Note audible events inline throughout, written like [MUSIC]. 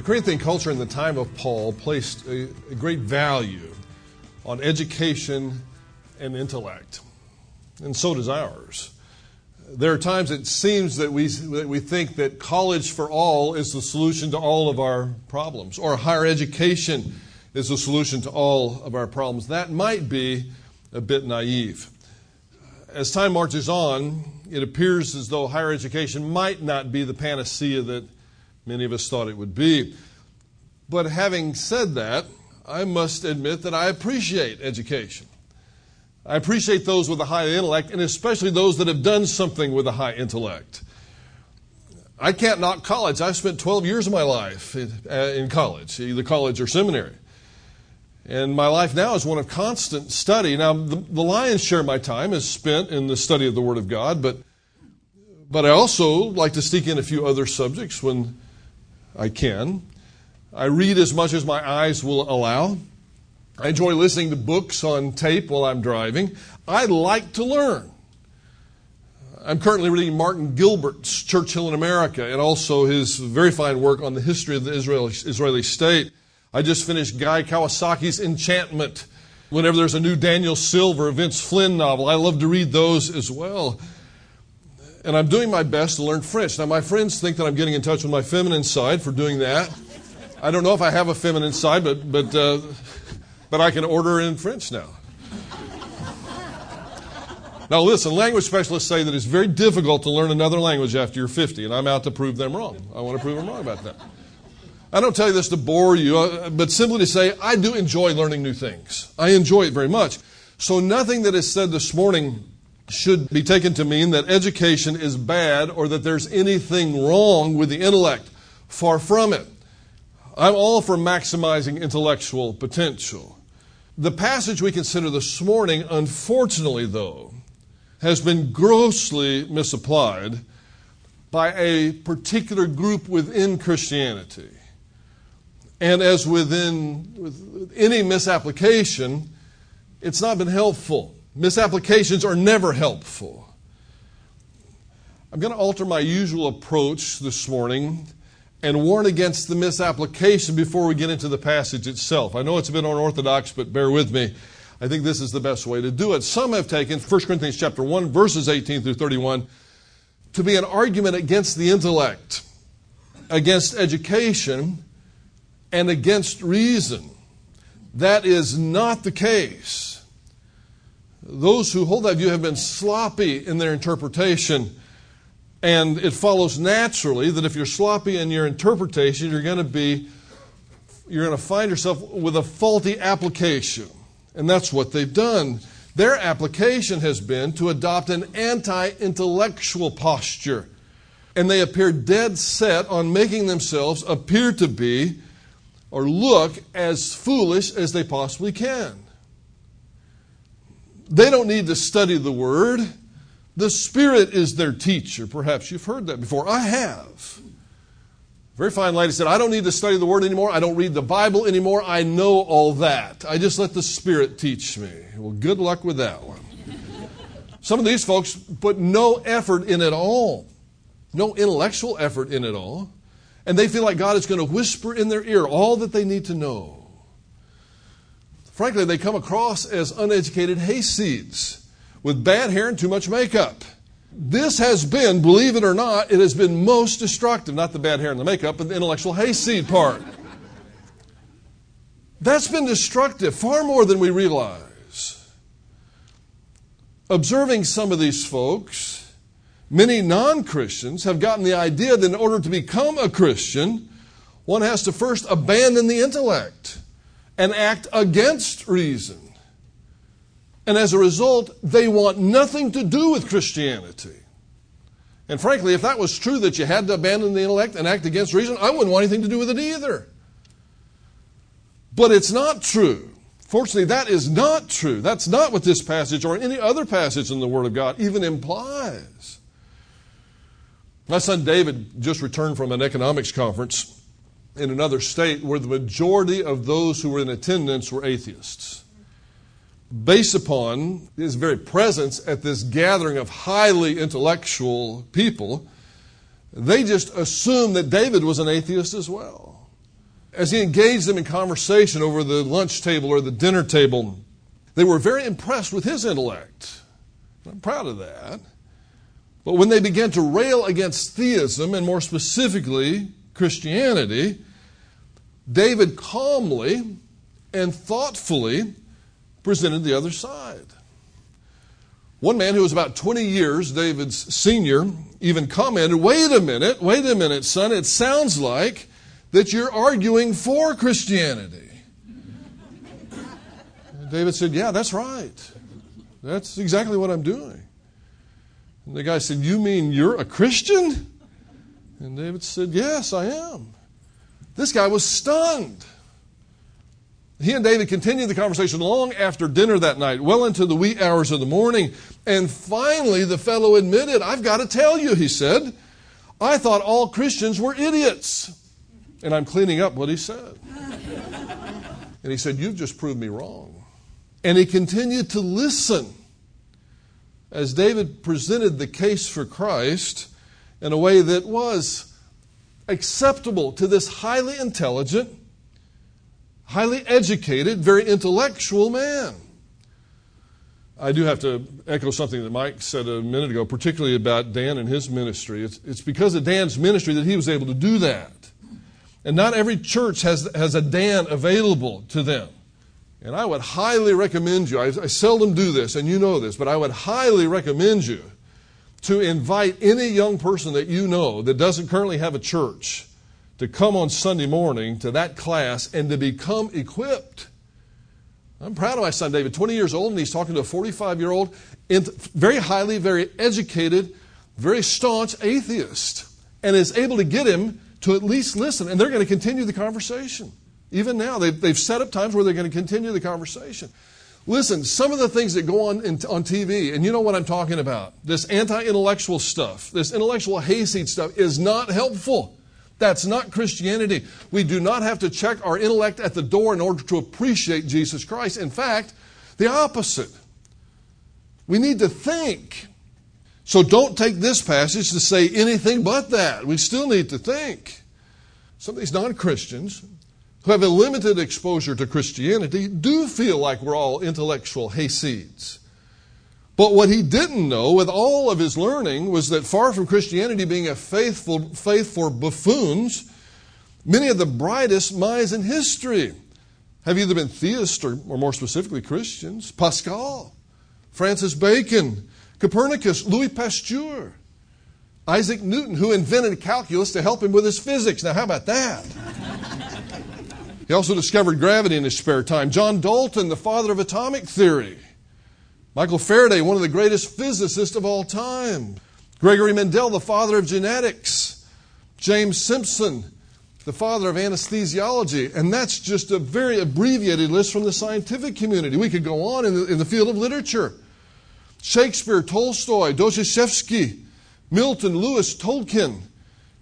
The Corinthian culture in the time of Paul placed a, a great value on education and intellect, and so does ours. There are times it seems that we, that we think that college for all is the solution to all of our problems, or higher education is the solution to all of our problems. That might be a bit naive. As time marches on, it appears as though higher education might not be the panacea that many of us thought it would be. But having said that, I must admit that I appreciate education. I appreciate those with a high intellect, and especially those that have done something with a high intellect. I can't knock college. I spent 12 years of my life in, uh, in college, either college or seminary. And my life now is one of constant study. Now, the, the lion's share of my time is spent in the study of the Word of God, but, but I also like to sneak in a few other subjects when I can. I read as much as my eyes will allow. I enjoy listening to books on tape while I'm driving. I like to learn. I'm currently reading Martin Gilbert's Churchill in America and also his very fine work on the history of the Israeli, Israeli state. I just finished Guy Kawasaki's Enchantment. Whenever there's a new Daniel Silva, Vince Flynn novel, I love to read those as well. And I'm doing my best to learn French. Now, my friends think that I'm getting in touch with my feminine side for doing that. I don't know if I have a feminine side, but, but, uh, but I can order in French now. Now, listen, language specialists say that it's very difficult to learn another language after you're 50, and I'm out to prove them wrong. I want to prove them wrong about that. I don't tell you this to bore you, uh, but simply to say I do enjoy learning new things. I enjoy it very much. So, nothing that is said this morning should be taken to mean that education is bad or that there's anything wrong with the intellect. Far from it. I'm all for maximizing intellectual potential. The passage we consider this morning, unfortunately, though, has been grossly misapplied by a particular group within Christianity. And as within with any misapplication, it's not been helpful. Misapplications are never helpful. I'm going to alter my usual approach this morning and warn against the misapplication before we get into the passage itself. I know it's a bit unorthodox, but bear with me. I think this is the best way to do it. Some have taken 1 Corinthians chapter 1 verses 18 through 31 to be an argument against the intellect, against education, and against reason. That is not the case. Those who hold that view have been sloppy in their interpretation and it follows naturally that if you're sloppy in your interpretation, you're going to be, you're going to find yourself with a faulty application. And that's what they've done. Their application has been to adopt an anti intellectual posture. And they appear dead set on making themselves appear to be or look as foolish as they possibly can. They don't need to study the Word. The Spirit is their teacher. Perhaps you've heard that before. I have. Very fine lady said, I don't need to study the Word anymore. I don't read the Bible anymore. I know all that. I just let the Spirit teach me. Well, good luck with that one. Some of these folks put no effort in at all, no intellectual effort in at all, and they feel like God is going to whisper in their ear all that they need to know. Frankly, they come across as uneducated hayseeds with bad hair and too much makeup. This has been, believe it or not, it has been most destructive. Not the bad hair and the makeup, but the intellectual hayseed part. That's been destructive far more than we realize. Observing some of these folks, many non Christians have gotten the idea that in order to become a Christian, one has to first abandon the intellect and act against reason. And as a result, they want nothing to do with Christianity. And frankly, if that was true that you had to abandon the intellect and act against reason, I wouldn't want anything to do with it either. But it's not true. Fortunately, that is not true. That's not what this passage or any other passage in the Word of God even implies. My son David just returned from an economics conference in another state where the majority of those who were in attendance were atheists based upon his very presence at this gathering of highly intellectual people, they just assumed that David was an atheist as well. as he engaged them in conversation over the lunch table or the dinner table, they were very impressed with his intellect. I'm proud of that. But when they began to rail against theism, and more specifically Christianity, David calmly and thoughtfully presented the other side. One man who was about 20 years David's senior even commented, Wait a minute, wait a minute, son, it sounds like that you're arguing for Christianity. David said, Yeah, that's right. That's exactly what I'm doing. And the guy said, You mean you're a Christian? And David said, Yes, I am. This guy was stunned. He and David continued the conversation long after dinner that night, well into the wee hours of the morning. And finally, the fellow admitted, I've got to tell you, he said, I thought all Christians were idiots. And I'm cleaning up what he said. [LAUGHS] and he said, You've just proved me wrong. And he continued to listen as David presented the case for Christ in a way that was acceptable to this highly intelligent, highly educated, very intellectual man. I do have to echo something that Mike said a minute ago, particularly about Dan and his ministry. It's, it's because of Dan's ministry that he was able to do that. And not every church has, has a Dan available to them. And I would highly recommend you, I, I seldom do this, and you know this, but I would highly recommend you to invite any young person that you know that doesn't currently have a church to come on Sunday morning to that class and to become equipped. I'm proud of my son David, 20 years old, and he's talking to a 45 year old, very highly, very educated, very staunch atheist, and is able to get him to at least listen. And they're going to continue the conversation. Even now, they've, they've set up times where they're going to continue the conversation. Listen, some of the things that go on in, on TV, and you know what I'm talking about, this anti intellectual stuff, this intellectual hayseed stuff, is not helpful. That's not Christianity. We do not have to check our intellect at the door in order to appreciate Jesus Christ. In fact, the opposite. We need to think. So don't take this passage to say anything but that. We still need to think. Some of these non Christians who have a limited exposure to Christianity do feel like we're all intellectual hayseeds. But what he didn't know with all of his learning was that far from Christianity being a faithful faith for buffoons, many of the brightest minds in history have either been theists or, or more specifically Christians. Pascal, Francis Bacon, Copernicus, Louis Pasteur, Isaac Newton, who invented calculus to help him with his physics. Now, how about that? He also discovered gravity in his spare time. John Dalton, the father of atomic theory. Michael Faraday, one of the greatest physicists of all time. Gregory Mendel, the father of genetics. James Simpson, the father of anesthesiology. And that's just a very abbreviated list from the scientific community. We could go on in the, in the field of literature. Shakespeare, Tolstoy, Dostoevsky, Milton, Lewis, Tolkien,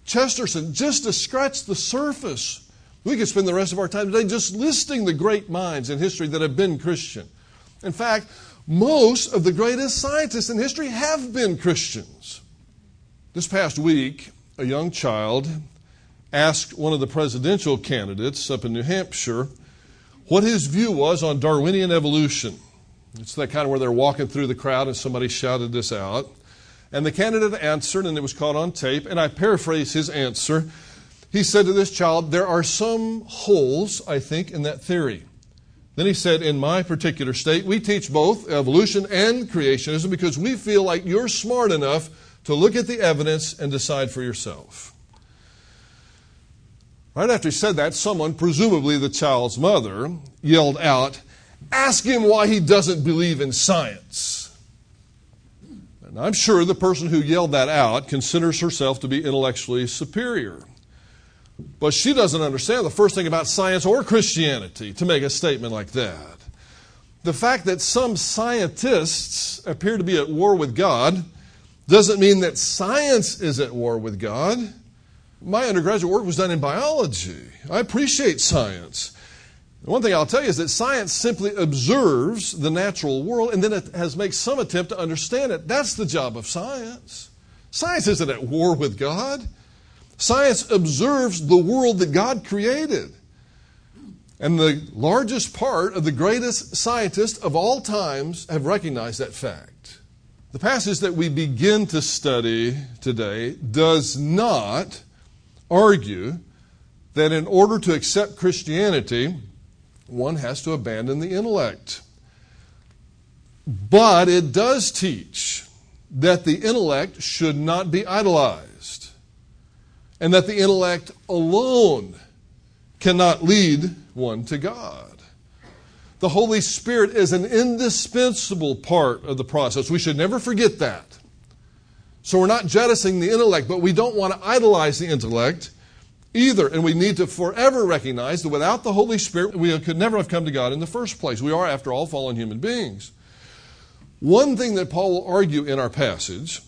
Chesterton, just to scratch the surface. We could spend the rest of our time today just listing the great minds in history that have been Christian. In fact, most of the greatest scientists in history have been Christians. This past week, a young child asked one of the presidential candidates up in New Hampshire what his view was on Darwinian evolution. It's that kind of where they're walking through the crowd and somebody shouted this out. And the candidate answered, and it was caught on tape, and I paraphrase his answer. He said to this child, There are some holes, I think, in that theory. Then he said, In my particular state, we teach both evolution and creationism because we feel like you're smart enough to look at the evidence and decide for yourself. Right after he said that, someone, presumably the child's mother, yelled out, Ask him why he doesn't believe in science. And I'm sure the person who yelled that out considers herself to be intellectually superior. But she doesn't understand the first thing about science or Christianity to make a statement like that. The fact that some scientists appear to be at war with God doesn't mean that science is at war with God. My undergraduate work was done in biology. I appreciate science. One thing I'll tell you is that science simply observes the natural world and then it has made some attempt to understand it. That's the job of science. Science isn't at war with God. Science observes the world that God created. And the largest part of the greatest scientists of all times have recognized that fact. The passage that we begin to study today does not argue that in order to accept Christianity, one has to abandon the intellect. But it does teach that the intellect should not be idolized, and that the intellect alone cannot lead one to God. The Holy Spirit is an indispensable part of the process. We should never forget that. So we're not jettisoning the intellect, but we don't want to idolize the intellect either. And we need to forever recognize that without the Holy Spirit, we could never have come to God in the first place. We are, after all, fallen human beings. One thing that Paul will argue in our passage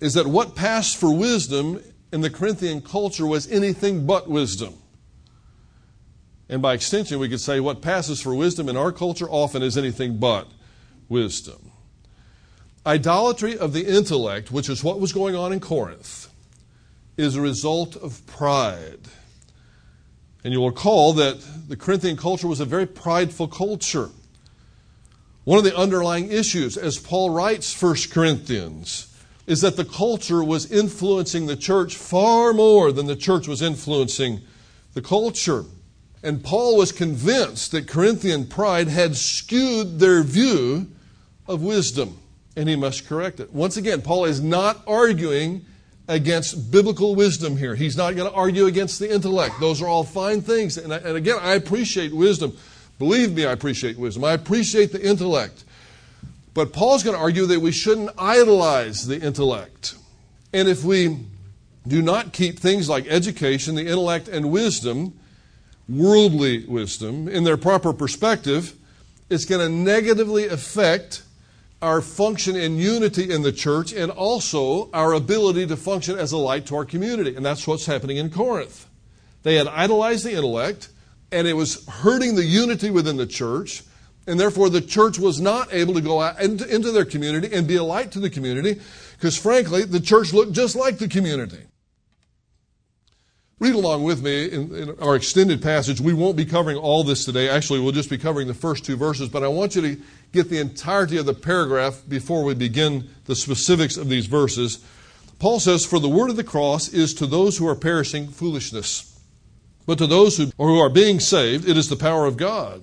is that what passed for wisdom in the Corinthian culture was anything but wisdom. And by extension, we could say what passes for wisdom in our culture often is anything but wisdom. Idolatry of the intellect, which is what was going on in Corinth, is a result of pride. And you'll recall that the Corinthian culture was a very prideful culture. One of the underlying issues, as Paul writes 1 Corinthians, is that the culture was influencing the church far more than the church was influencing the culture. And Paul was convinced that Corinthian pride had skewed their view of wisdom, and he must correct it. Once again, Paul is not arguing against biblical wisdom here. He's not going to argue against the intellect. Those are all fine things. And, I, and again, I appreciate wisdom. Believe me, I appreciate wisdom. I appreciate the intellect. But Paul's going to argue that we shouldn't idolize the intellect. And if we do not keep things like education, the intellect, and wisdom worldly wisdom in their proper perspective, it's going to negatively affect our function in unity in the church and also our ability to function as a light to our community. And that's what's happening in Corinth. They had idolized the intellect, and it was hurting the unity within the church. And therefore, the church was not able to go out into their community and be a light to the community because, frankly, the church looked just like the community. Read along with me in, in, our extended passage. We won't be covering all this today. Actually, we'll just be covering the first two verses, but I want you to get the entirety of the paragraph before we begin the specifics of these verses. Paul says, For the word of the cross is to those who are perishing foolishness, but to those who, who are being saved, it is the power of God.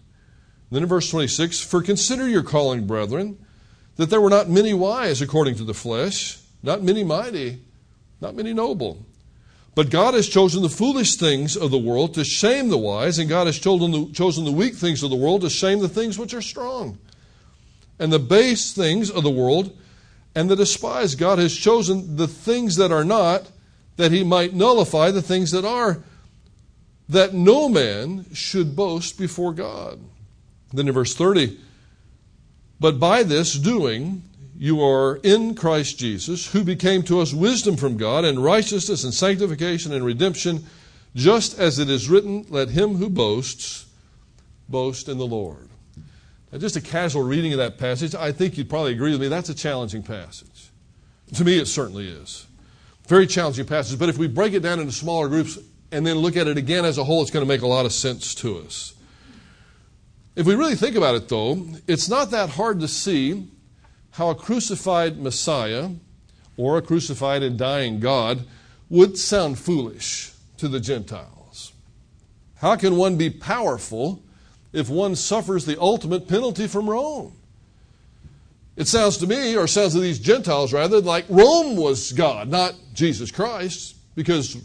Then in verse 26, For consider your calling, brethren, that there were not many wise according to the flesh, not many mighty, not many noble. But God has chosen the foolish things of the world to shame the wise, and God has chosen the, chosen the weak things of the world to shame the things which are strong. And the base things of the world and the despised. God has chosen the things that are not, that he might nullify the things that are, that no man should boast before God. Then in verse 30, but by this doing, you are in Christ Jesus, who became to us wisdom from God and righteousness and sanctification and redemption, just as it is written, let him who boasts boast in the Lord. Now, just a casual reading of that passage, I think you'd probably agree with me, that's a challenging passage. To me, it certainly is. Very challenging passage, but if we break it down into smaller groups and then look at it again as a whole, it's going to make a lot of sense to us. If we really think about it, though, it's not that hard to see how a crucified Messiah or a crucified and dying God would sound foolish to the Gentiles. How can one be powerful if one suffers the ultimate penalty from Rome? It sounds to me, or sounds to these Gentiles rather, like Rome was God, not Jesus Christ, because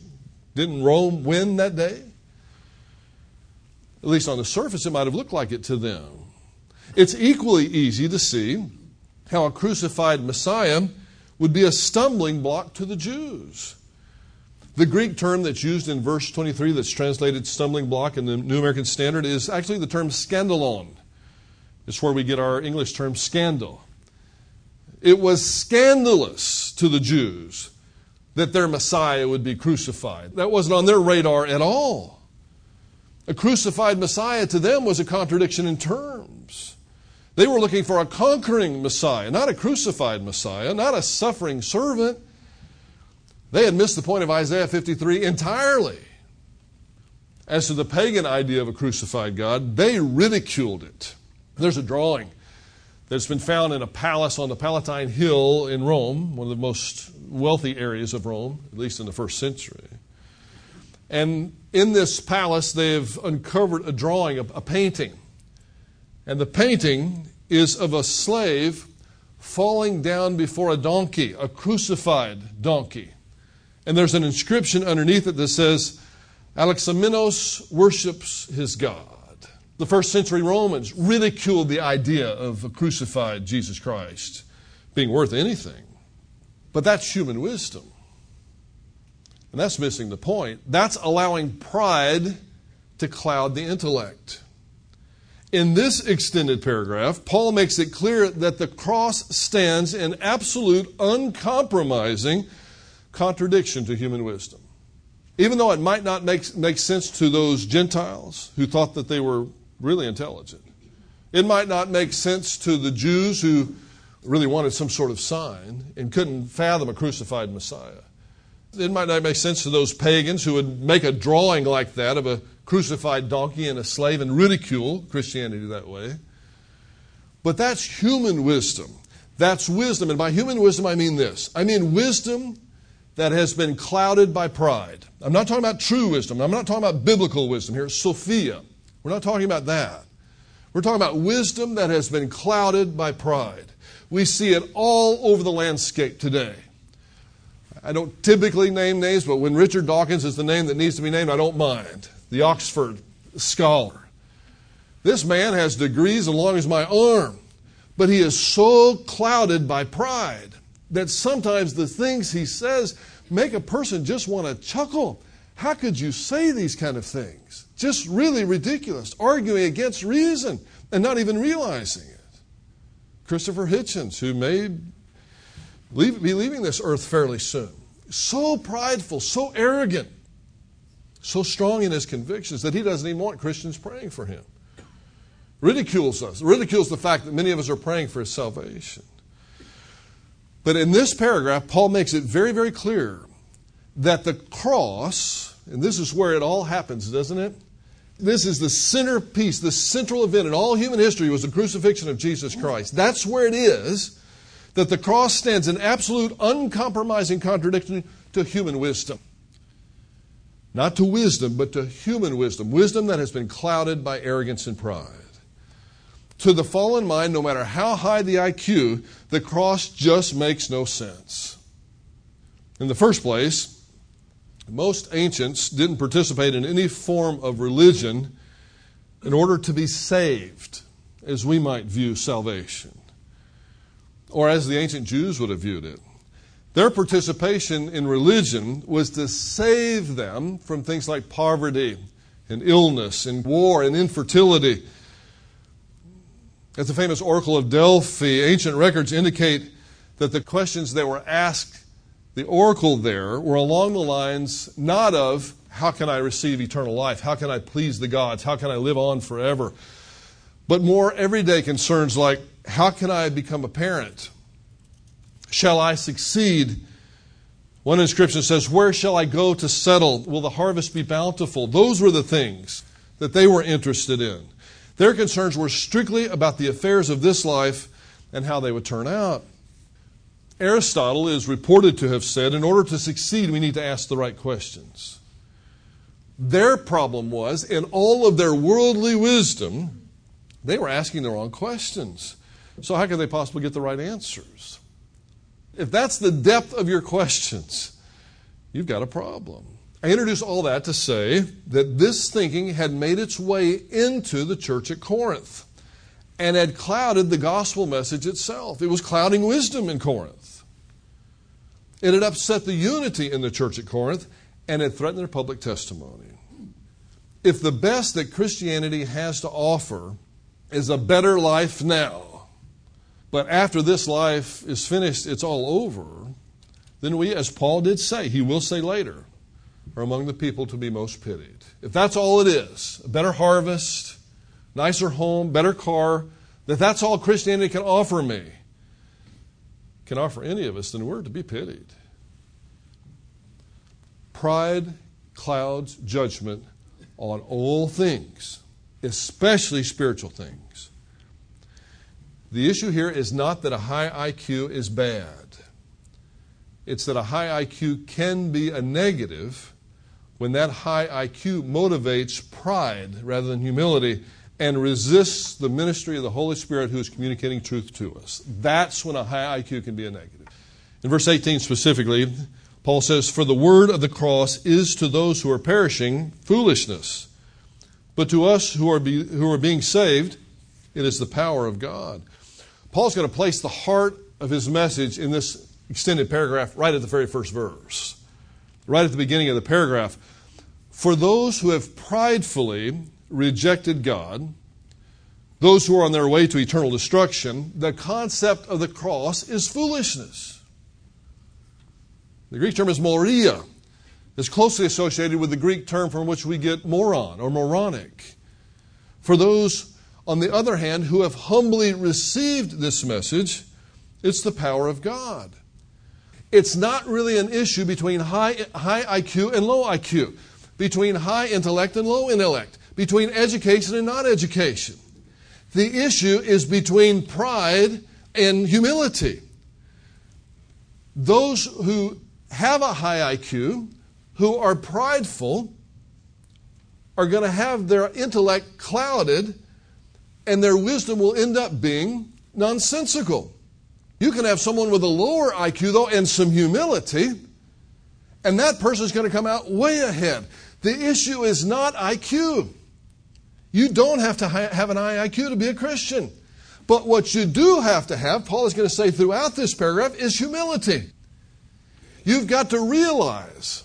didn't Rome win that day? At least on the surface, it might have looked like it to them. It's equally easy to see how a crucified Messiah would be a stumbling block to the Jews. The Greek term that's used in verse 23 that's translated stumbling block in the New American Standard is actually the term scandalon. It's where we get our English term scandal. It was scandalous to the Jews that their Messiah would be crucified. That wasn't on their radar at all. A crucified Messiah to them was a contradiction in terms. They were looking for a conquering Messiah, not a crucified Messiah, not a suffering servant. They had missed the point of Isaiah 53 entirely. As to the pagan idea of a crucified God, they ridiculed it. There's a drawing that's been found in a palace on the Palatine Hill in Rome, one of the most wealthy areas of Rome, at least in the first century. And in this palace, they've uncovered a drawing, a, a painting. And the painting is of a slave falling down before a donkey, a crucified donkey. And there's an inscription underneath it that says, Alexamenos worships his God. The first century Romans ridiculed the idea of a crucified Jesus Christ being worth anything. But that's human wisdom. And that's missing the point. That's allowing pride to cloud the intellect. In this extended paragraph, Paul makes it clear that the cross stands in absolute, uncompromising contradiction to human wisdom. Even though it might not make, make sense to those Gentiles who thought that they were really intelligent. It might not make sense to the Jews who really wanted some sort of sign and couldn't fathom a crucified Messiah. It might not make sense to those pagans who would make a drawing like that of a crucified donkey and a slave and ridicule Christianity that way. But that's human wisdom. That's wisdom. And by human wisdom, I mean this I mean wisdom that has been clouded by pride. I'm not talking about true wisdom. I'm not talking about biblical wisdom here. Sophia. We're not talking about that. We're talking about wisdom that has been clouded by pride. We see it all over the landscape today. I don't typically name names, but when Richard Dawkins is the name that needs to be named, I don't mind. The Oxford scholar. This man has degrees as long as my arm, but he is so clouded by pride that sometimes the things he says make a person just want to chuckle. How could you say these kind of things? Just really ridiculous, arguing against reason and not even realizing it. Christopher Hitchens, who may leave, be leaving this earth fairly soon, so prideful, so arrogant, so strong in his convictions that he doesn't even want Christians praying for him. Ridicules us, ridicules the fact that many of us are praying for his salvation. But in this paragraph, Paul makes it very, very clear that the cross, and this is where it all happens, doesn't it? This is the centerpiece, the central event in all human history was the crucifixion of Jesus Christ. That's where it is that the cross stands in absolute, uncompromising contradiction to human wisdom. Not to wisdom, but to human wisdom. Wisdom that has been clouded by arrogance and pride. To the fallen mind, no matter how high the IQ, the cross just makes no sense. In the first place, most ancients didn't participate in any form of religion in order to be saved, as we might view salvation, or as the ancient Jews would have viewed it. Their participation in religion was to save them from things like poverty and illness and war and infertility. At the famous Oracle of Delphi, ancient records indicate that the questions that were asked the oracle there were along the lines not of how can I receive eternal life? How can I please the gods? How can I live on forever? But more everyday concerns like how can I become a parent? Shall I succeed? One inscription says, Where shall I go to settle? Will the harvest be bountiful? Those were the things that they were interested in. Their concerns were strictly about the affairs of this life and how they would turn out. Aristotle is reported to have said in order to succeed, we need to ask the right questions. Their problem was, in all of their worldly wisdom, they were asking the wrong questions. So, how can they possibly get the right answers? If that's the depth of your questions, you've got a problem. I introduce all that to say that this thinking had made its way into the church at Corinth and had clouded the gospel message itself. It was clouding wisdom in Corinth. It had upset the unity in the church at Corinth and had threatened their public testimony. If the best that Christianity has to offer is a better life now, but after this life is finished, it's all over, then we, as Paul did say, he will say later, are among the people to be most pitied. If that's all it is, a better harvest, nicer home, better car, that that's all Christianity can offer me, can offer any of us, then we're to be pitied. Pride clouds judgment on all things, especially spiritual things. The issue here is not that a high IQ is bad. It's that a high IQ can be a negative when that high IQ motivates pride rather than humility and resists the ministry of the Holy Spirit who is communicating truth to us. That's when a high IQ can be a negative. In verse 18 specifically, Paul says, For the word of the cross is to those who are perishing foolishness, but to us who are, be, who are being saved, it is the power of God. Paul's going to place the heart of his message in this extended paragraph right at the very first verse, right at the beginning of the paragraph. For those who have pridefully rejected God, those who are on their way to eternal destruction, the concept of the cross is foolishness. The Greek term is moria. It's closely associated with the Greek term from which we get moron or moronic. For those, on the other hand, who have humbly received this message, it's the power of God. It's not really an issue between high, high IQ and low IQ, between high intellect and low intellect between education and non education. The issue is between pride and humility. Those who have a high IQ, who are prideful, are going to have their intellect clouded, and their wisdom will end up being nonsensical. You can have someone with a lower IQ, though, and some humility, and that person is going to come out way ahead. The issue is not IQ. You don't have to have an IQ to be a Christian. But what you do have to have, Paul is going to say throughout this paragraph, is humility. You've got to realize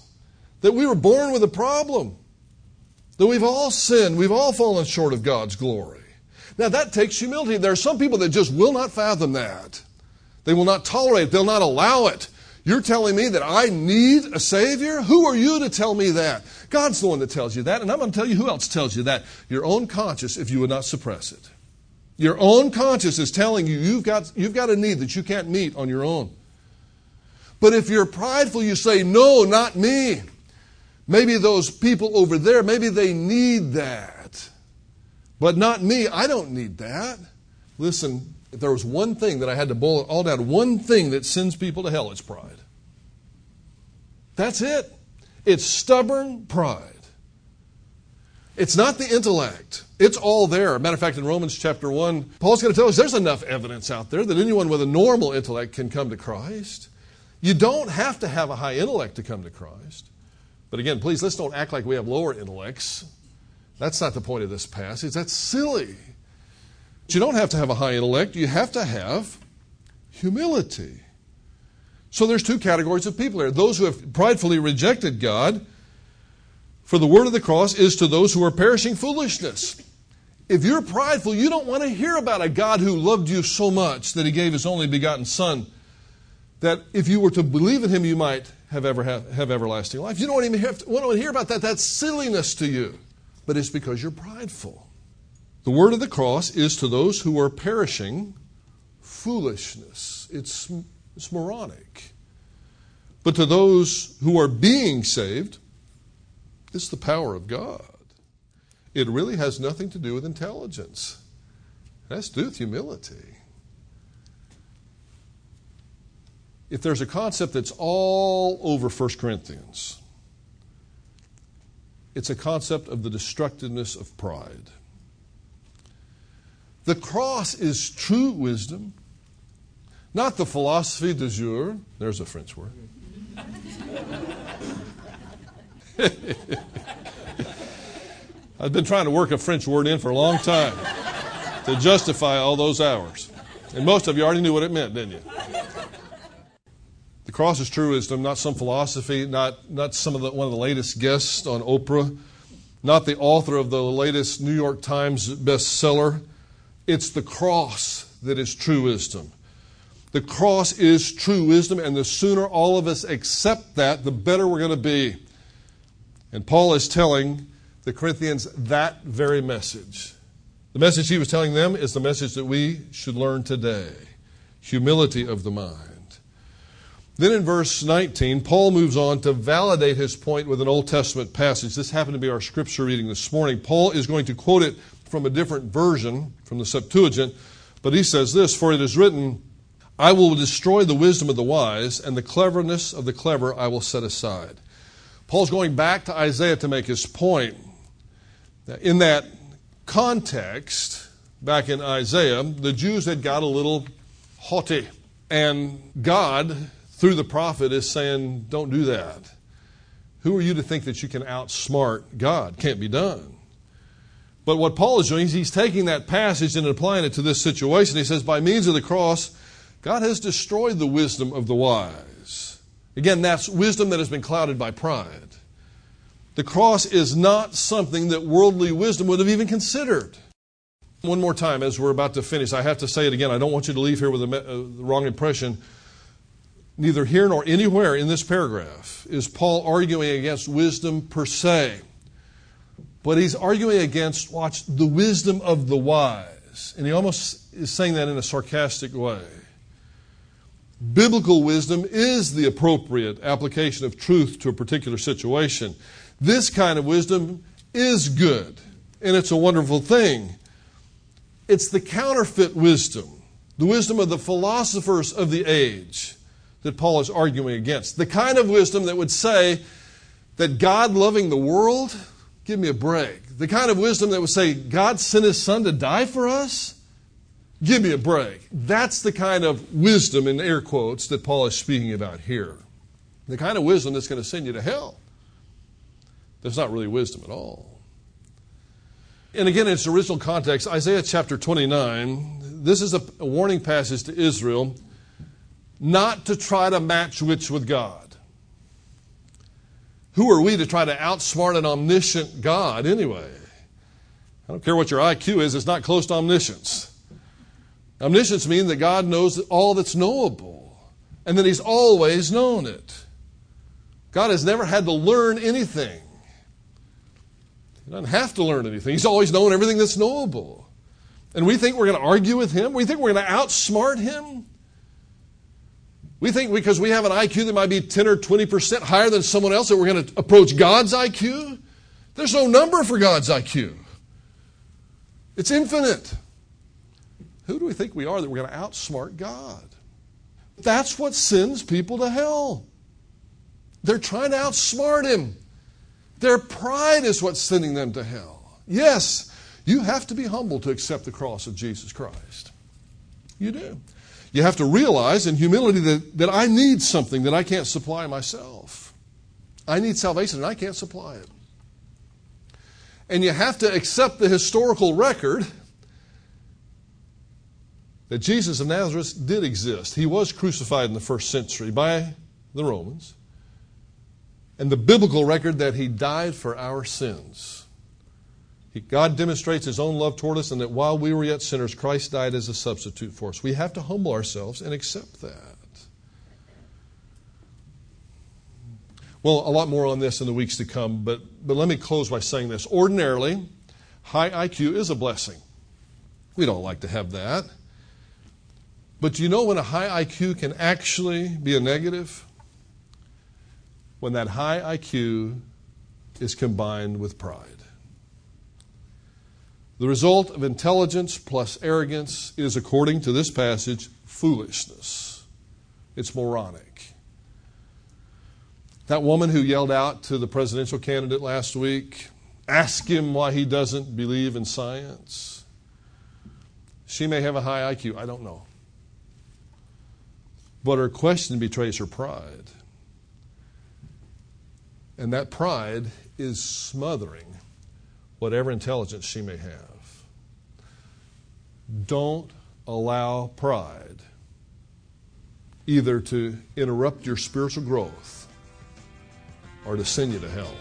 that we were born with a problem, that we've all sinned, we've all fallen short of God's glory. Now, that takes humility. There are some people that just will not fathom that. They will not tolerate it, they'll not allow it. You're telling me that I need a Savior? Who are you to tell me that? God's the one that tells you that, and I'm going to tell you who else tells you that. Your own conscience, if you would not suppress it. Your own conscience is telling you you've got, you've got a need that you can't meet on your own. But if you're prideful, you say, No, not me. Maybe those people over there, maybe they need that. But not me. I don't need that. Listen, if there was one thing that I had to boil it all down, one thing that sends people to hell, it's pride. That's it. It's stubborn pride. It's not the intellect. It's all there. Matter of fact, in Romans chapter 1, Paul's going to tell us there's enough evidence out there that anyone with a normal intellect can come to Christ. You don't have to have a high intellect to come to Christ. But again, please, let's don't act like we have lower intellects. That's not the point of this passage. That's silly. But you don't have to have a high intellect, you have to have humility. So there's two categories of people here. Those who have pridefully rejected God, for the word of the cross is to those who are perishing foolishness. If you're prideful, you don't want to hear about a God who loved you so much that he gave his only begotten Son, that if you were to believe in him, you might have, ever have, have everlasting life. You don't even have to, want to hear about that. That's silliness to you. But it's because you're prideful. The word of the cross is to those who are perishing foolishness. It's, it's moronic. But to those who are being saved, it's the power of God. It really has nothing to do with intelligence. It has to do with humility. If there's a concept that's all over 1 Corinthians, it's a concept of the destructiveness of pride. The cross is true wisdom, not the philosophy du jour. There's a French word. [LAUGHS] I've been trying to work a French word in for a long time to justify all those hours. And most of you already knew what it meant, didn't you? The cross is true wisdom, not some philosophy, not, not some of the, one of the latest guests on Oprah, not the author of the latest New York Times bestseller. It's the cross that is true wisdom. The cross is true wisdom, and the sooner all of us accept that, the better we're going to be. And Paul is telling the Corinthians that very message. The message he was telling them is the message that we should learn today humility of the mind. Then in verse 19, Paul moves on to validate his point with an Old Testament passage. This happened to be our scripture reading this morning. Paul is going to quote it from a different version, from the Septuagint, but he says this For it is written, I will destroy the wisdom of the wise, and the cleverness of the clever I will set aside. Paul's going back to Isaiah to make his point. In that context, back in Isaiah, the Jews had got a little haughty. And God, through the prophet, is saying, Don't do that. Who are you to think that you can outsmart God? Can't be done. But what Paul is doing is he's taking that passage and applying it to this situation. He says, By means of the cross, God has destroyed the wisdom of the wise. Again, that's wisdom that has been clouded by pride. The cross is not something that worldly wisdom would have even considered. One more time, as we're about to finish, I have to say it again. I don't want you to leave here with uh, the wrong impression. Neither here nor anywhere in this paragraph is Paul arguing against wisdom per se. But he's arguing against, watch, the wisdom of the wise. And he almost is saying that in a sarcastic way. Biblical wisdom is the appropriate application of truth to a particular situation. This kind of wisdom is good, and it's a wonderful thing. It's the counterfeit wisdom, the wisdom of the philosophers of the age that Paul is arguing against. The kind of wisdom that would say that God loving the world, give me a break. The kind of wisdom that would say God sent his son to die for us, give me a break. That's the kind of wisdom, in air quotes, that Paul is speaking about here. The kind of wisdom that's going to send you to hell. That's not really wisdom at all. And again, in its original context, Isaiah chapter 29, this is a warning passage to Israel not to try to match wits with God. Who are we to try to outsmart an omniscient God anyway? I don't care what your IQ is, it's not close to omniscience. Omniscience means that God knows all that's knowable and that He's always known it. God has never had to learn anything. He doesn't have to learn anything. He's always known everything that's knowable. And we think we're going to argue with him? We think we're going to outsmart him? We think because we have an IQ that might be 10 or 20% higher than someone else that we're going to approach God's IQ? There's no number for God's IQ. It's infinite. Who do we think we are that we're going to outsmart God? That's what sends people to hell. They're trying to outsmart him. Their pride is what's sending them to hell. Yes, you have to be humble to accept the cross of Jesus Christ. You do. You have to realize in humility that, that I need something that I can't supply myself. I need salvation and I can't supply it. And you have to accept the historical record that Jesus of Nazareth did exist. He was crucified in the first century by the Romans and the biblical record that he died for our sins. God demonstrates his own love toward us, and that while we were yet sinners, Christ died as a substitute for us. We have to humble ourselves and accept that. Well, a lot more on this in the weeks to come, but, but let me close by saying this. Ordinarily, high IQ is a blessing. We don't like to have that. But do you know when a high IQ can actually be a negative? when that high IQ is combined with pride. The result of intelligence plus arrogance is, according to this passage, foolishness. It's moronic. That woman who yelled out to the presidential candidate last week, ask him why he doesn't believe in science. She may have a high IQ. I don't know. But her question betrays her pride. And that pride is smothering whatever intelligence she may have. Don't allow pride either to interrupt your spiritual growth or to send you to hell.